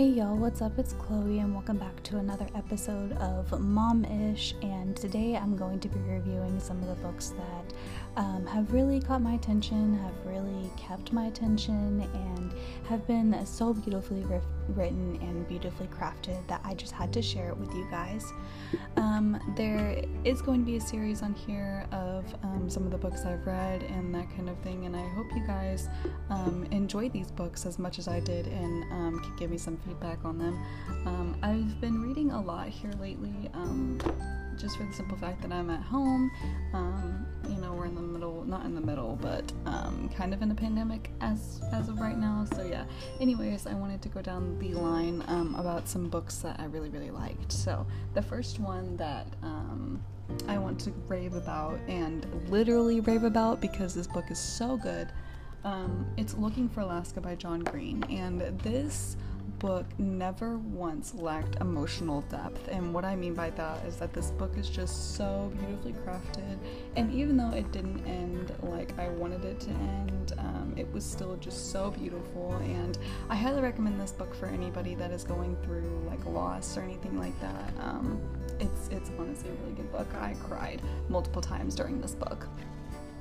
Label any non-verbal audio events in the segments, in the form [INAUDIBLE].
Hey y'all, what's up? It's Chloe, and welcome back to another episode of Mom Ish. And today I'm going to be reviewing some of the books that um, have really caught my attention, have really kept my attention, and have been so beautifully ri- written and beautifully crafted that I just had to share it with you guys. Um, there is going to be a series on here of um, some of the books I've read and that kind of thing, and I hope you guys um, enjoy these books as much as I did and um, can give me some feedback on them. Um, I've been reading a lot here lately just for the simple fact that I'm at home. Um, you know, we're in the middle, not in the middle, but um, kind of in a pandemic as as of right now. So yeah. Anyways, I wanted to go down the line um, about some books that I really really liked. So the first one that um, I want to rave about and literally rave about because this book is so good. Um, it's Looking for Alaska by John Green, and this book never once lacked emotional depth. And what I mean by that is that this book is just so beautifully crafted. And even though it didn't end like I wanted it to end, um, it was still just so beautiful. And I highly recommend this book for anybody that is going through like loss or anything like that. Um, it's it's honestly a really good book. I cried multiple times during this book.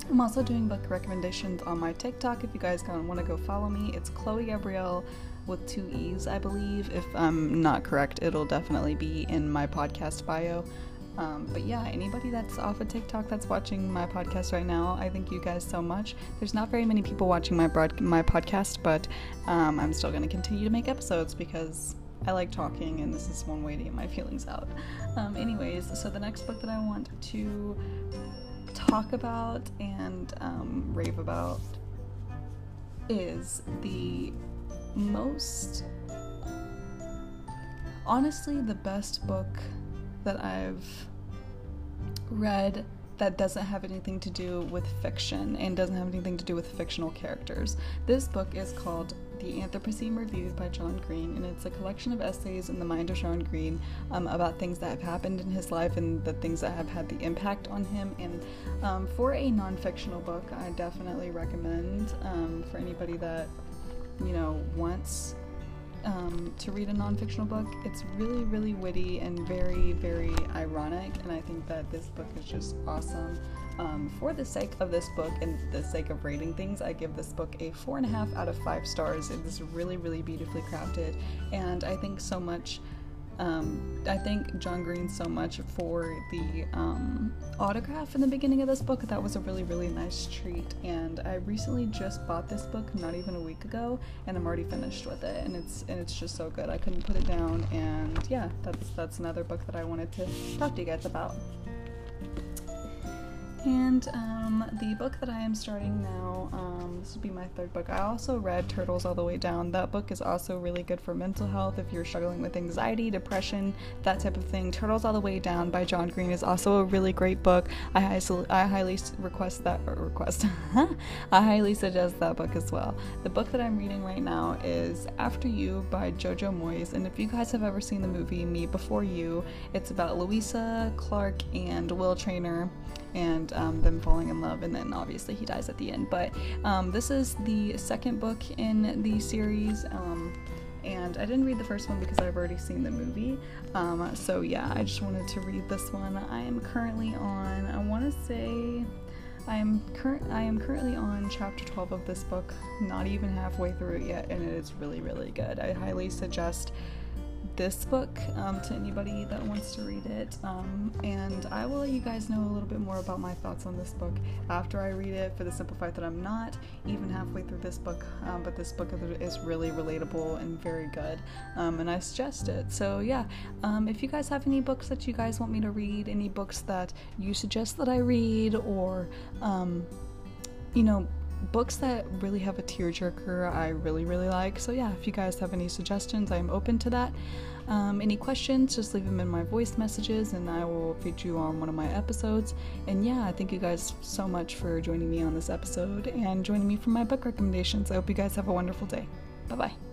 I'm also doing book recommendations on my TikTok. If you guys want to go follow me, it's Chloe Gabrielle with two E's, I believe. If I'm not correct, it'll definitely be in my podcast bio. Um, but yeah, anybody that's off of TikTok that's watching my podcast right now, I thank you guys so much. There's not very many people watching my broad my podcast, but um, I'm still going to continue to make episodes because I like talking, and this is one way to get my feelings out. Um, anyways, so the next book that I want to talk about and um, rave about is the most honestly the best book that I've read that doesn't have anything to do with fiction and doesn't have anything to do with fictional characters. This book is called The Anthropocene Reviewed by John Green, and it's a collection of essays in the mind of John Green um, about things that have happened in his life and the things that have had the impact on him. And um, for a non fictional book, I definitely recommend um, for anybody that, you know, wants um, to read a non-fictional book. It's really, really witty and very, very ironic, and I think that this book is just awesome. Um, for the sake of this book and the sake of rating things, I give this book a four and a half out of five stars. It is really, really beautifully crafted, and I think so much um, I thank John Green so much for the um, autograph in the beginning of this book. That was a really, really nice treat. And I recently just bought this book not even a week ago, and I'm already finished with it. And it's and it's just so good. I couldn't put it down. And yeah, that's that's another book that I wanted to talk to you guys about. And um, the book that I am starting now, um, this will be my third book. I also read Turtles All the Way Down. That book is also really good for mental health if you're struggling with anxiety, depression, that type of thing. Turtles All the Way Down by John Green is also a really great book. I, I highly request that request. [LAUGHS] I highly suggest that book as well. The book that I'm reading right now is After You by Jojo Moyes. And if you guys have ever seen the movie Me Before You, it's about Louisa Clark and Will Traynor and um, them falling in love, and then obviously he dies at the end. But um, this is the second book in the series. Um, and I didn't read the first one because I've already seen the movie. Um, so yeah, I just wanted to read this one. I am currently on. I want to say. I am current. I am currently on chapter 12 of this book, not even halfway through it yet, and it is really, really good. I highly suggest this book um, to anybody that wants to read it. Um, and I will let you guys know a little bit more about my thoughts on this book after I read it for the simple fact that I'm not even halfway through this book. Um, but this book is really relatable and very good. Um, and I suggest it. So, yeah, um, if you guys have any books that you guys want me to read, any books that you suggest that I read, or, um, you know, books that really have a tearjerker I really, really like. So, yeah, if you guys have any suggestions, I'm open to that. Um, any questions, just leave them in my voice messages and I will feature you on one of my episodes. And yeah, I thank you guys so much for joining me on this episode and joining me for my book recommendations. I hope you guys have a wonderful day. Bye bye.